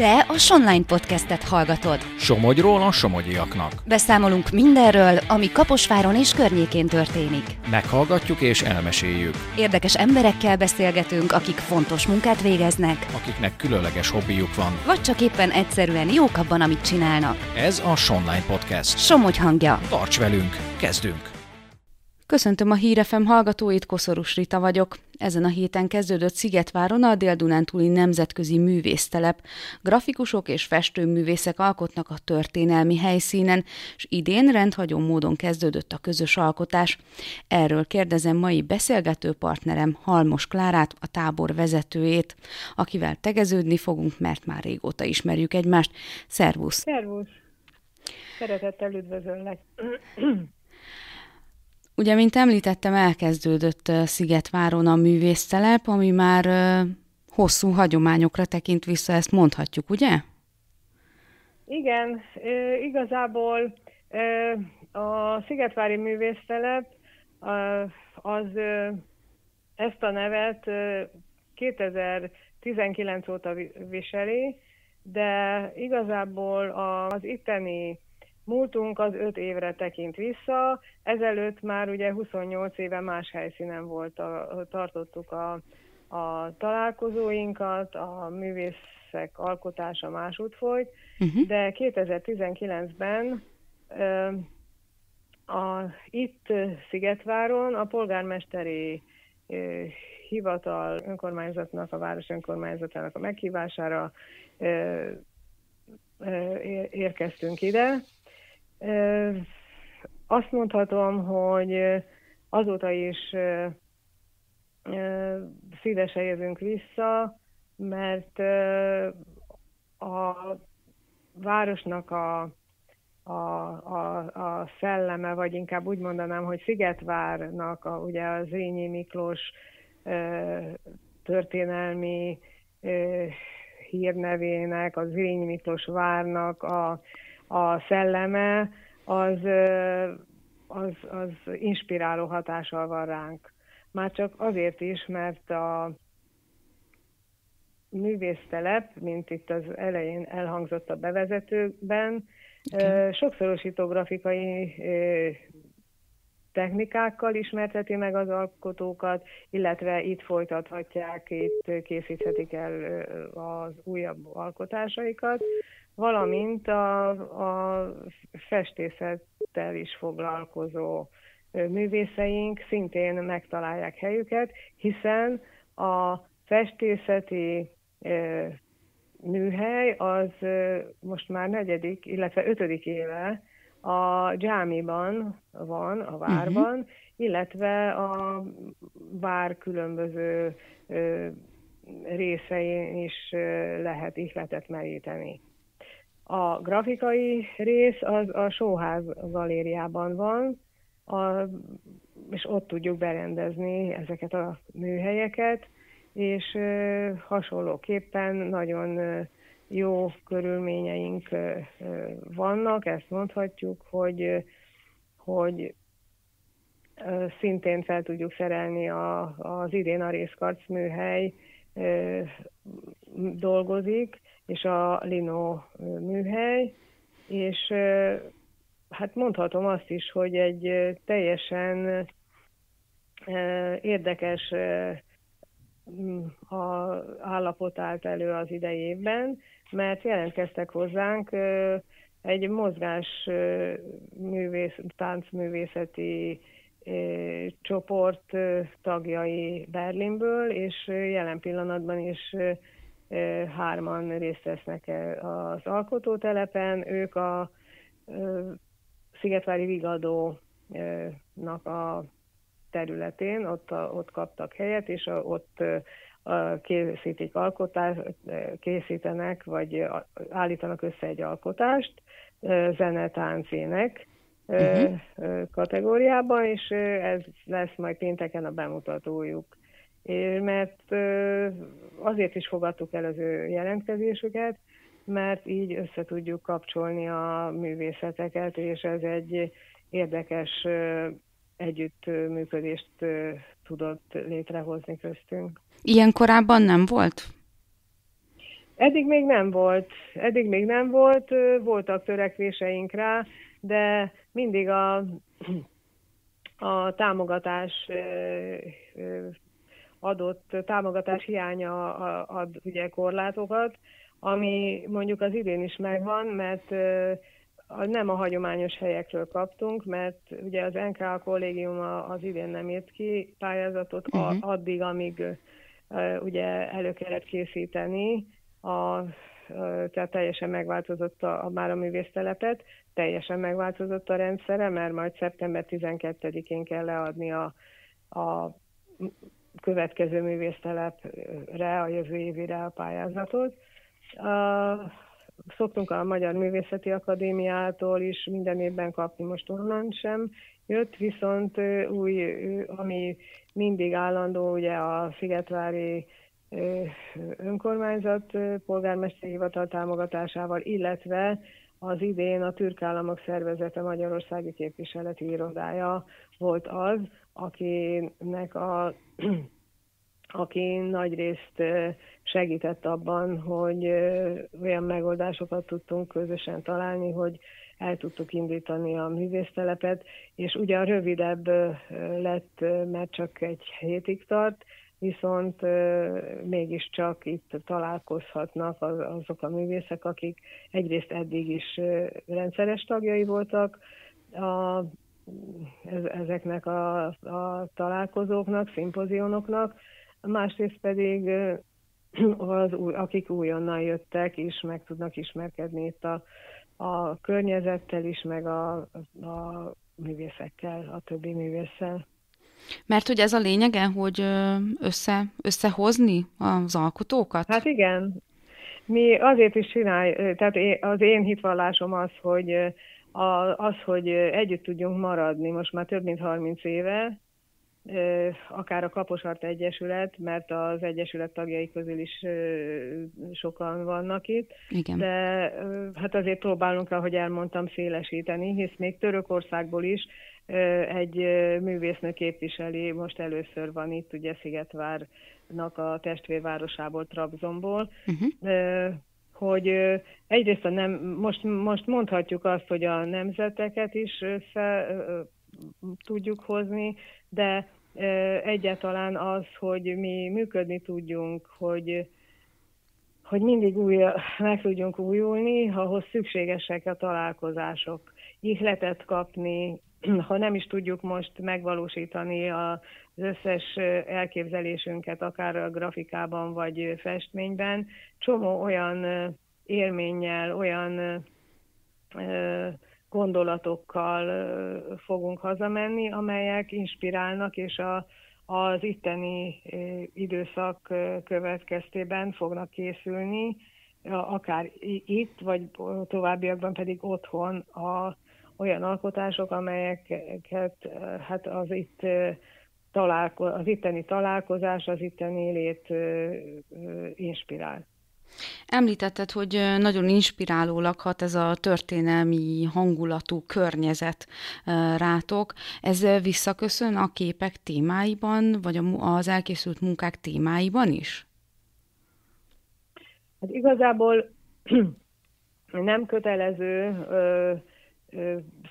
Te a Sonline podcastet hallgatod. Somogyról a somogyiaknak. Beszámolunk mindenről, ami Kaposváron és környékén történik. Meghallgatjuk és elmeséljük. Érdekes emberekkel beszélgetünk, akik fontos munkát végeznek, Akiknek különleges hobbijuk van. vagy csak éppen egyszerűen jók abban, amit csinálnak. Ez a Sonline Podcast. Somogy hangja. Tarts velünk, kezdünk! Köszöntöm a Hírefem hallgatóit, Koszorús Rita vagyok. Ezen a héten kezdődött Szigetváron a Dél-Dunántúli Nemzetközi Művésztelep. Grafikusok és festőművészek alkotnak a történelmi helyszínen, és idén rendhagyó módon kezdődött a közös alkotás. Erről kérdezem mai beszélgető partnerem Halmos Klárát, a tábor vezetőjét, akivel tegeződni fogunk, mert már régóta ismerjük egymást. Szervusz! Szervusz! Szeretettel üdvözöllek. Ugye, mint említettem, elkezdődött Szigetváron a művésztelep, ami már hosszú hagyományokra tekint vissza, ezt mondhatjuk, ugye? Igen, igazából a Szigetvári Művésztelep az ezt a nevet ö, 2019 óta vi- viseli, de igazából az itteni múltunk az 5 évre tekint vissza. Ezelőtt már ugye 28 éve más helyszínen volt, a, tartottuk a, a találkozóinkat, a művészek alkotása másút folyt, Uh-huh. de 2019-ben ö, a, itt Szigetváron a polgármesteri ö, hivatal önkormányzatnak, a város önkormányzatának a meghívására ö, ö, ér- érkeztünk ide. Azt mondhatom, hogy azóta is szívesen jövünk vissza, mert a városnak a, a, a, a szelleme, vagy inkább úgy mondanám, hogy Szigetvárnak, a, ugye az Zrínyi Miklós történelmi hírnevének, az Zrínyi Miklós várnak a, a szelleme, az, az, az inspiráló hatással van ránk. Már csak azért is, mert a művésztelep, mint itt az elején elhangzott a bevezetőben, ö, sokszorosító grafikai technikákkal ismerteti meg az alkotókat, illetve itt folytathatják, itt készíthetik el az újabb alkotásaikat, valamint a, a festészettel is foglalkozó művészeink szintén megtalálják helyüket, hiszen a festészeti műhely az most már negyedik, illetve ötödik éve a Dzsámiban van, a várban, uh-huh. illetve a vár különböző ö, részein is ö, lehet ihletet meríteni. A grafikai rész az a Sóház galériában van, a, és ott tudjuk berendezni ezeket a műhelyeket, és ö, hasonlóképpen nagyon ö, jó körülményeink vannak, ezt mondhatjuk, hogy, hogy szintén fel tudjuk szerelni a, az idén a részkarc műhely dolgozik, és a Lino műhely, és hát mondhatom azt is, hogy egy teljesen érdekes a állapot állt elő az idei évben, mert jelentkeztek hozzánk egy mozgás művész, táncművészeti csoport tagjai Berlinből, és jelen pillanatban is hárman részt vesznek az alkotótelepen. Ők a Szigetvári Vigadónak a területén, ott, ott kaptak helyet, és ott készítik alkotást, készítenek, vagy állítanak össze egy alkotást, zene, tánc, ének ö, ö, kategóriában, és ez lesz majd pénteken a bemutatójuk. Mert azért is fogadtuk el az ő jelentkezésüket, mert így össze tudjuk kapcsolni a művészeteket, és ez egy érdekes együttműködést tudott létrehozni köztünk. Ilyen korábban nem volt? Eddig még nem volt, eddig még nem volt, voltak törekvéseink rá, de mindig a, a támogatás adott támogatás hiánya ad ugye korlátokat, ami mondjuk az idén is megvan, mert nem a hagyományos helyekről kaptunk, mert ugye az NKA kollégium az idén nem írt ki pályázatot uh-huh. addig, amíg ugye elő kellett készíteni, a, tehát teljesen megváltozott a, a, már a művésztelepet, teljesen megváltozott a rendszere, mert majd szeptember 12-én kell leadni a, a következő művésztelepre, a jövő évire a pályázatot. Szoktunk a Magyar Művészeti Akadémiától is minden évben kapni, most onnan sem jött, viszont új, ami mindig állandó, ugye a Szigetvári önkormányzat polgármesteri hivatal támogatásával, illetve az idén a Türkállamok Szervezete Magyarországi Képviseleti Irodája volt az, akinek a aki nagy részt segített abban, hogy olyan megoldásokat tudtunk közösen találni, hogy el tudtuk indítani a művésztelepet, és ugye rövidebb lett, mert csak egy hétig tart, viszont mégiscsak itt találkozhatnak azok a művészek, akik egyrészt eddig is rendszeres tagjai voltak a, ezeknek a, a találkozóknak, szimpozionoknak, másrészt pedig az, akik újonnan jöttek is meg tudnak ismerkedni itt a, a környezettel is, meg a, a művészekkel, a többi művésszel. Mert hogy ez a lényege, hogy össze, összehozni az alkotókat? Hát igen. Mi azért is csinálj, tehát az én hitvallásom az, hogy az, hogy együtt tudjunk maradni, most már több mint 30 éve, akár a Kaposart Egyesület, mert az Egyesület tagjai közül is sokan vannak itt, Igen. de hát azért próbálunk, ahogy elmondtam, szélesíteni, hisz még Törökországból is egy művésznő képviseli, most először van itt, ugye Szigetvárnak a testvérvárosából, Trabzonból, uh-huh. hogy egyrészt a nem, most, most mondhatjuk azt, hogy a nemzeteket is össze tudjuk hozni, de egyáltalán az, hogy mi működni tudjunk, hogy, hogy mindig új, meg tudjunk újulni, ahhoz szükségesek a találkozások. Ihletet kapni, ha nem is tudjuk most megvalósítani az összes elképzelésünket, akár a grafikában vagy festményben, csomó olyan élménnyel, olyan gondolatokkal fogunk hazamenni, amelyek inspirálnak, és a, az itteni időszak következtében fognak készülni, akár itt, vagy továbbiakban pedig otthon a, olyan alkotások, amelyeket hát az itt találko, az itteni találkozás, az itteni élét inspirál. Említetted, hogy nagyon inspirálólag hat ez a történelmi hangulatú környezet rátok. Ez visszaköszön a képek témáiban, vagy az elkészült munkák témáiban is? Hát igazából nem kötelező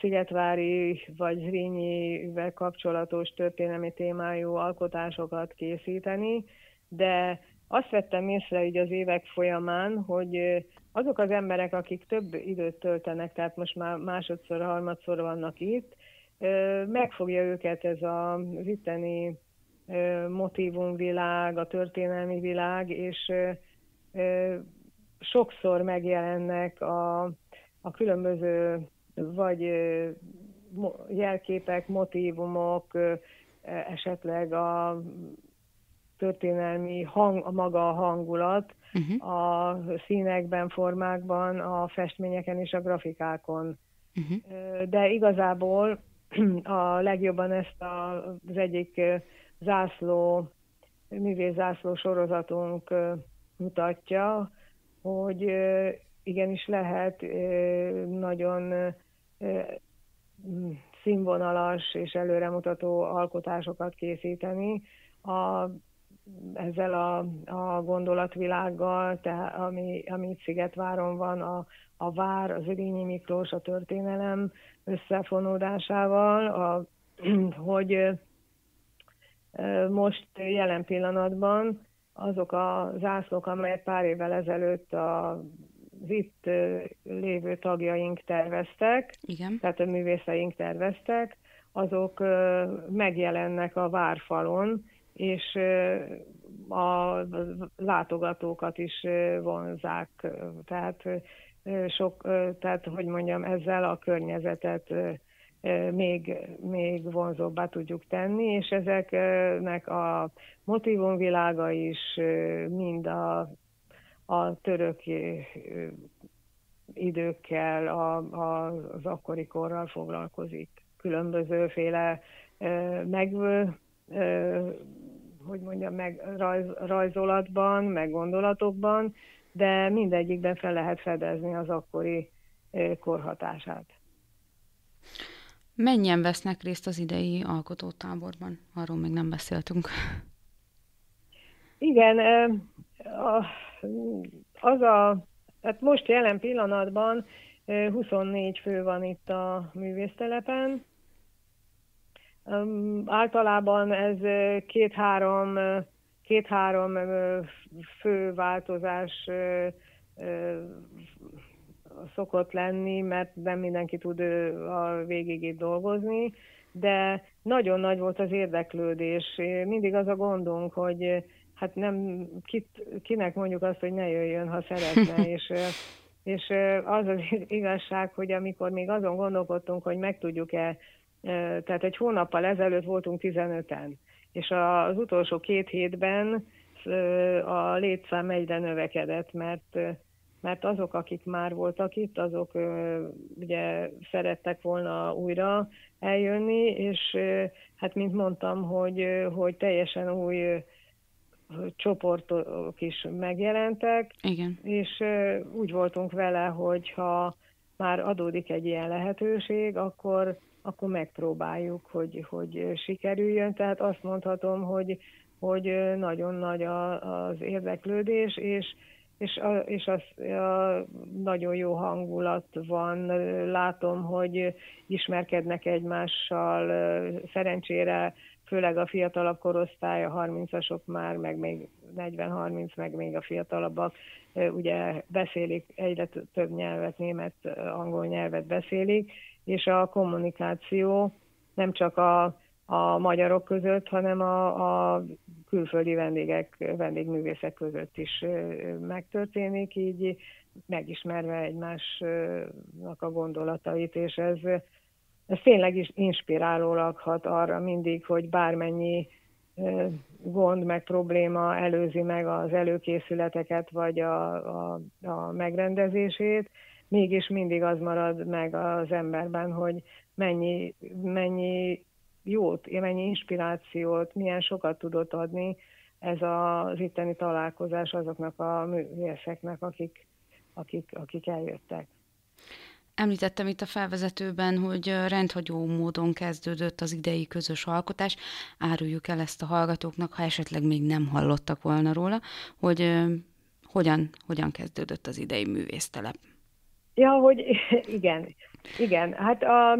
Szigetvári vagy Rényivel kapcsolatos történelmi témájú alkotásokat készíteni, de azt vettem észre így az évek folyamán, hogy azok az emberek, akik több időt töltenek, tehát most már másodszor, harmadszor vannak itt, megfogja őket ez az itteni motivumvilág, a történelmi világ, és sokszor megjelennek a, a különböző vagy jelképek, motivumok, esetleg a történelmi hang, a maga a hangulat uh-huh. a színekben, formákban, a festményeken és a grafikákon. Uh-huh. De igazából a legjobban ezt a, az egyik zászló, művészászló sorozatunk mutatja, hogy igenis lehet nagyon színvonalas és előremutató alkotásokat készíteni. A ezzel a, a gondolatvilággal, te, ami, ami Szigetváron van, a, a vár, az Örényi Miklós, a történelem összefonódásával, a, hogy most jelen pillanatban azok a zászlók, amelyek pár évvel ezelőtt a itt lévő tagjaink terveztek, Igen. tehát a művészeink terveztek, azok megjelennek a várfalon, és a látogatókat is vonzák. Tehát, sok, tehát hogy mondjam, ezzel a környezetet még, még vonzóbbá tudjuk tenni, és ezeknek a motivumvilága is mind a, a török időkkel, a, a, az akkori korral foglalkozik. Különbözőféle meg, hogy mondjam, meg rajz, rajzolatban, meg gondolatokban, de mindegyikben fel lehet fedezni az akkori korhatását. Mennyien vesznek részt az idei alkotótáborban? Arról még nem beszéltünk. Igen, az a, hát most jelen pillanatban 24 fő van itt a művésztelepen. Általában ez két-három két-három fő változás szokott lenni, mert nem mindenki tud a végig itt dolgozni, de nagyon nagy volt az érdeklődés. Mindig az a gondunk, hogy hát nem, kit, kinek mondjuk azt, hogy ne jöjjön, ha szeretne, és, és az az igazság, hogy amikor még azon gondolkodtunk, hogy meg tudjuk-e, tehát egy hónappal ezelőtt voltunk 15-en, és az utolsó két hétben a létszám egyre növekedett, mert mert azok, akik már voltak itt, azok ugye szerettek volna újra eljönni, és hát mint mondtam, hogy, hogy teljesen új csoportok is megjelentek, Igen. és úgy voltunk vele, hogy ha már adódik egy ilyen lehetőség, akkor, akkor megpróbáljuk, hogy, hogy sikerüljön. Tehát azt mondhatom, hogy, hogy nagyon nagy az érdeklődés, és és, a, és az, a, nagyon jó hangulat van. Látom, hogy ismerkednek egymással, szerencsére főleg a fiatalabb korosztály, a 30-asok már, meg még 40-30, meg még a fiatalabbak, ugye beszélik egyre több nyelvet, német, angol nyelvet beszélik, és a kommunikáció nem csak a a magyarok között, hanem a, a külföldi vendégek, vendégművészek között is megtörténik, így megismerve egymásnak a gondolatait, és ez, ez tényleg is inspirálólag hat arra mindig, hogy bármennyi gond meg probléma előzi meg az előkészületeket, vagy a, a, a megrendezését, mégis mindig az marad meg az emberben, hogy mennyi, mennyi jót, mennyi inspirációt, milyen sokat tudott adni ez az itteni találkozás azoknak a művészeknek, akik, akik, akik eljöttek. Említettem itt a felvezetőben, hogy rendhagyó módon kezdődött az idei közös alkotás. Áruljuk el ezt a hallgatóknak, ha esetleg még nem hallottak volna róla, hogy hogyan, hogyan kezdődött az idei művésztelep. Ja, hogy igen. Igen, hát a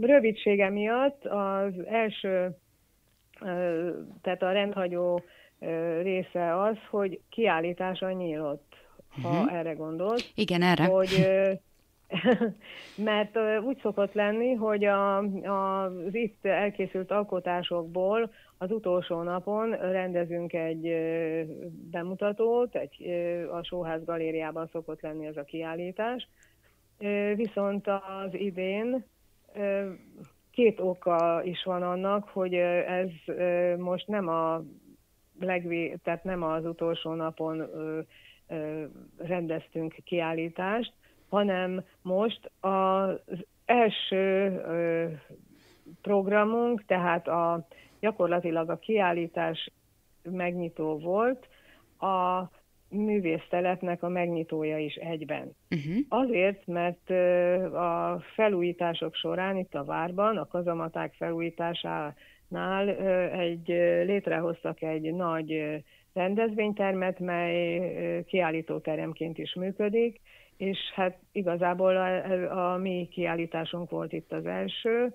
rövidsége miatt az első, tehát a rendhagyó része az, hogy kiállítása nyílt, ha uh-huh. erre gondolsz. Igen, erre. Hogy, mert úgy szokott lenni, hogy a, a, az itt elkészült alkotásokból az utolsó napon rendezünk egy bemutatót, egy, a Sóház galériában szokott lenni ez a kiállítás, Viszont az idén két oka is van annak, hogy ez most nem a legvé, tehát nem az utolsó napon rendeztünk kiállítást, hanem most az első programunk, tehát a, gyakorlatilag a kiállítás megnyitó volt, a művésztelepnek a megnyitója is egyben. Uh-huh. Azért, mert a felújítások során itt a várban, a kazamaták felújításának nál egy, létrehoztak egy nagy rendezvénytermet, mely kiállítóteremként is működik, és hát igazából a, a mi kiállításunk volt itt az első,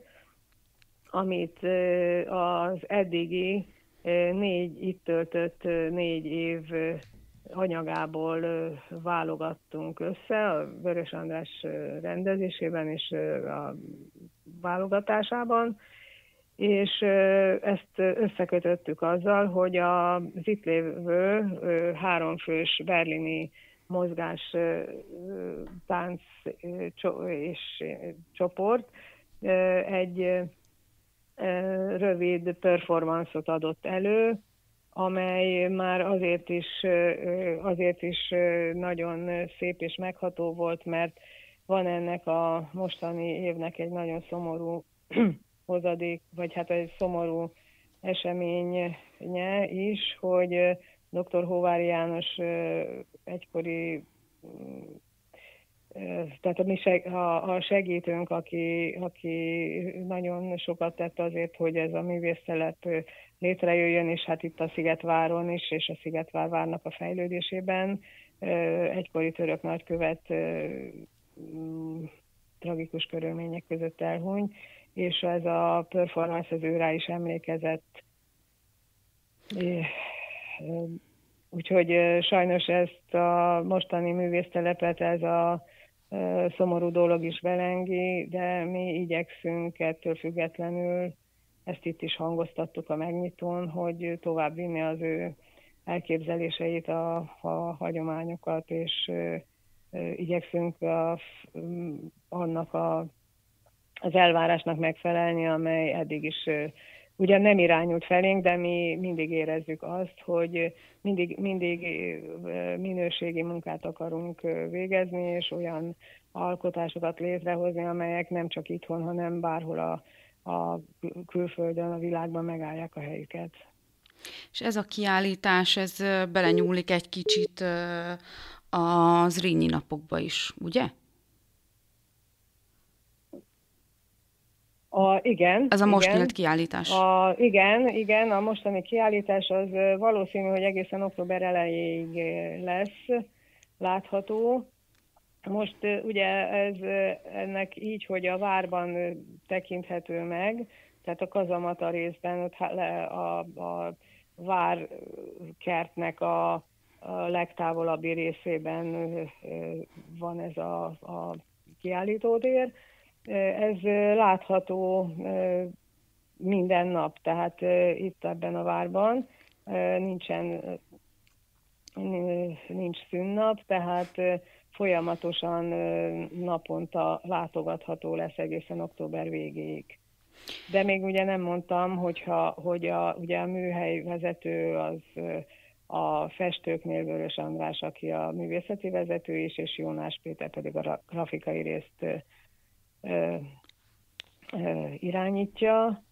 amit az eddigi négy itt töltött négy év anyagából válogattunk össze a Vörös András rendezésében és a válogatásában, és ezt összekötöttük azzal, hogy az itt lévő háromfős berlini mozgás tánc és csoport egy rövid performanszot adott elő, amely már azért is, azért is nagyon szép és megható volt, mert van ennek a mostani évnek egy nagyon szomorú hozadék, vagy hát egy szomorú eseménye is, hogy dr. Hóvári János egykori tehát a, mi seg, a, a segítőnk, aki, aki nagyon sokat tett azért, hogy ez a művésztelep létrejöjjön, és hát itt a Szigetváron is, és a Szigetvárvárnak a fejlődésében egykori török nagykövet tragikus körülmények között elhuny, és ez a performance az ő rá is emlékezett. Úgyhogy sajnos ezt a mostani művésztelepet ez a szomorú dolog is belengi, de mi igyekszünk ettől függetlenül, ezt itt is hangoztattuk a megnyitón, hogy tovább vinni az ő elképzeléseit, a, a hagyományokat, és igyekszünk a, annak a, az elvárásnak megfelelni, amely eddig is ugyan nem irányult felénk, de mi mindig érezzük azt, hogy mindig, mindig minőségi munkát akarunk végezni, és olyan alkotásokat létrehozni, amelyek nem csak itthon, hanem bárhol a, a külföldön, a világban megállják a helyüket. És ez a kiállítás, ez belenyúlik egy kicsit az Rényi napokba is, ugye? A, igen. Ez a most igen. nyílt kiállítás. A, igen, igen, a mostani kiállítás az valószínű, hogy egészen október elejéig lesz látható. Most ugye ez ennek így, hogy a várban tekinthető meg, tehát a kazamata részben ott a, a várkertnek a, a legtávolabbi részében van ez a, a kiállítótér, ez látható minden nap, tehát itt ebben a várban nincsen nincs szünnap, tehát folyamatosan naponta látogatható lesz egészen október végéig. De még ugye nem mondtam, hogyha, hogy a, ugye a műhely vezető az a festőknél Vörös András, aki a művészeti vezető is, és Jónás Péter pedig a grafikai részt irányítja.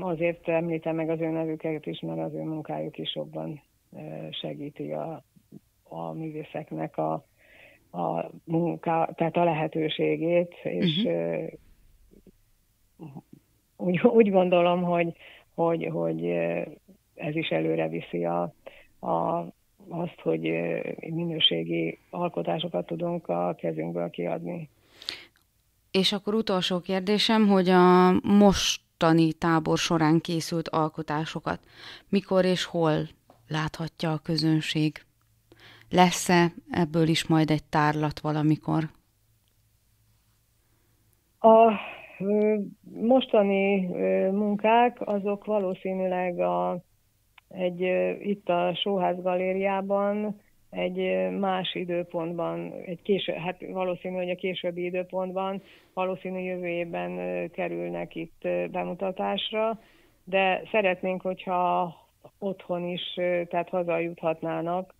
Azért említem meg az ő nevüket is, mert az ő munkájuk is jobban segíti a, a művészeknek a, a munká, tehát a lehetőségét, és uh-huh. úgy, úgy gondolom, hogy, hogy, hogy ez is előre viszi a, a azt, hogy minőségi alkotásokat tudunk a kezünkből kiadni. És akkor utolsó kérdésem, hogy a mostani tábor során készült alkotásokat mikor és hol láthatja a közönség? Lesz-e ebből is majd egy tárlat valamikor? A mostani munkák azok valószínűleg a egy itt a Sóház galériában egy más időpontban, egy késő, hát valószínű, hogy a későbbi időpontban, valószínű jövő évben kerülnek itt bemutatásra, de szeretnénk, hogyha otthon is, tehát hazajuthatnának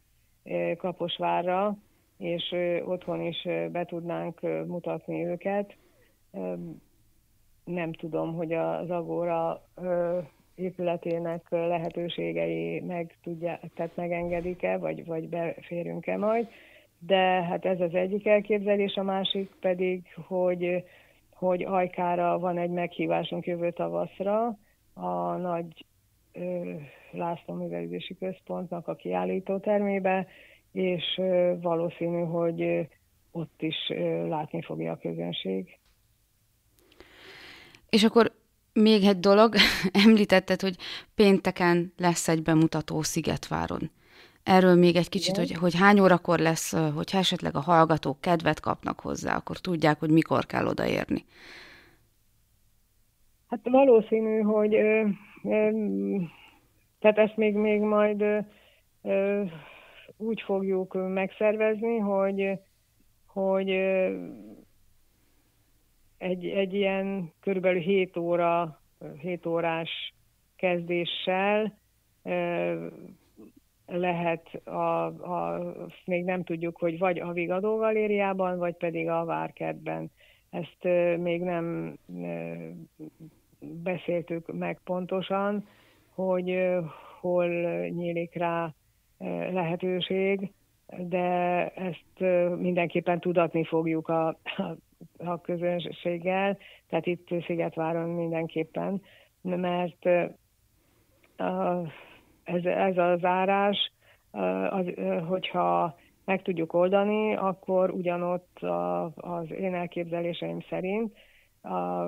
Kaposvárra, és otthon is be tudnánk mutatni őket. Nem tudom, hogy az Agóra épületének lehetőségei meg tudja, tehát megengedik-e, vagy, vagy beférünk-e majd. De hát ez az egyik elképzelés, a másik pedig, hogy hogy Ajkára van egy meghívásunk jövő tavaszra a nagy ö, László Művelődési Központnak a kiállító termébe, és ö, valószínű, hogy ott is ö, látni fogja a közönség. És akkor még egy dolog, említetted, hogy pénteken lesz egy bemutató Szigetváron. Erről még egy kicsit, hogy, hogy hány órakor lesz, hogyha esetleg a hallgatók kedvet kapnak hozzá, akkor tudják, hogy mikor kell odaérni. Hát valószínű, hogy ö, ö, tehát ezt még, még majd ö, ö, úgy fogjuk megszervezni, hogy, hogy ö, egy, egy ilyen körülbelül 7 óra, 7 órás kezdéssel lehet, a, a, még nem tudjuk, hogy vagy a Vigadó galériában, vagy pedig a Várkertben. Ezt még nem beszéltük meg pontosan, hogy hol nyílik rá lehetőség, de ezt mindenképpen tudatni fogjuk a, a, a közönséggel, tehát itt Szigetváron mindenképpen, mert a, ez, ez a zárás, az, hogyha meg tudjuk oldani, akkor ugyanott a, az én elképzeléseim szerint a,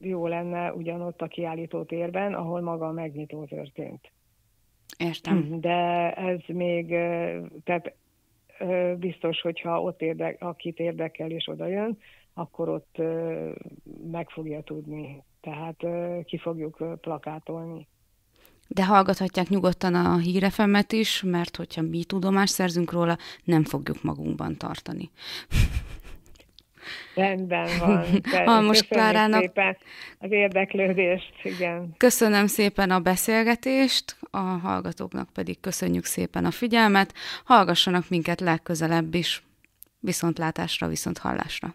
jó lenne ugyanott a kiállító térben, ahol maga a megnyitó történt. Értem. De ez még, tehát biztos, hogyha ott érde, akit érdekel és oda jön, akkor ott meg fogja tudni. Tehát ki fogjuk plakátolni. De hallgathatják nyugodtan a hírefemet is, mert hogyha mi tudomást szerzünk róla, nem fogjuk magunkban tartani. Rendben van. Halmos Klárának szépen az érdeklődést, igen. Köszönöm szépen a beszélgetést, a hallgatóknak pedig köszönjük szépen a figyelmet. Hallgassanak minket legközelebb is. Viszontlátásra, viszont hallásra.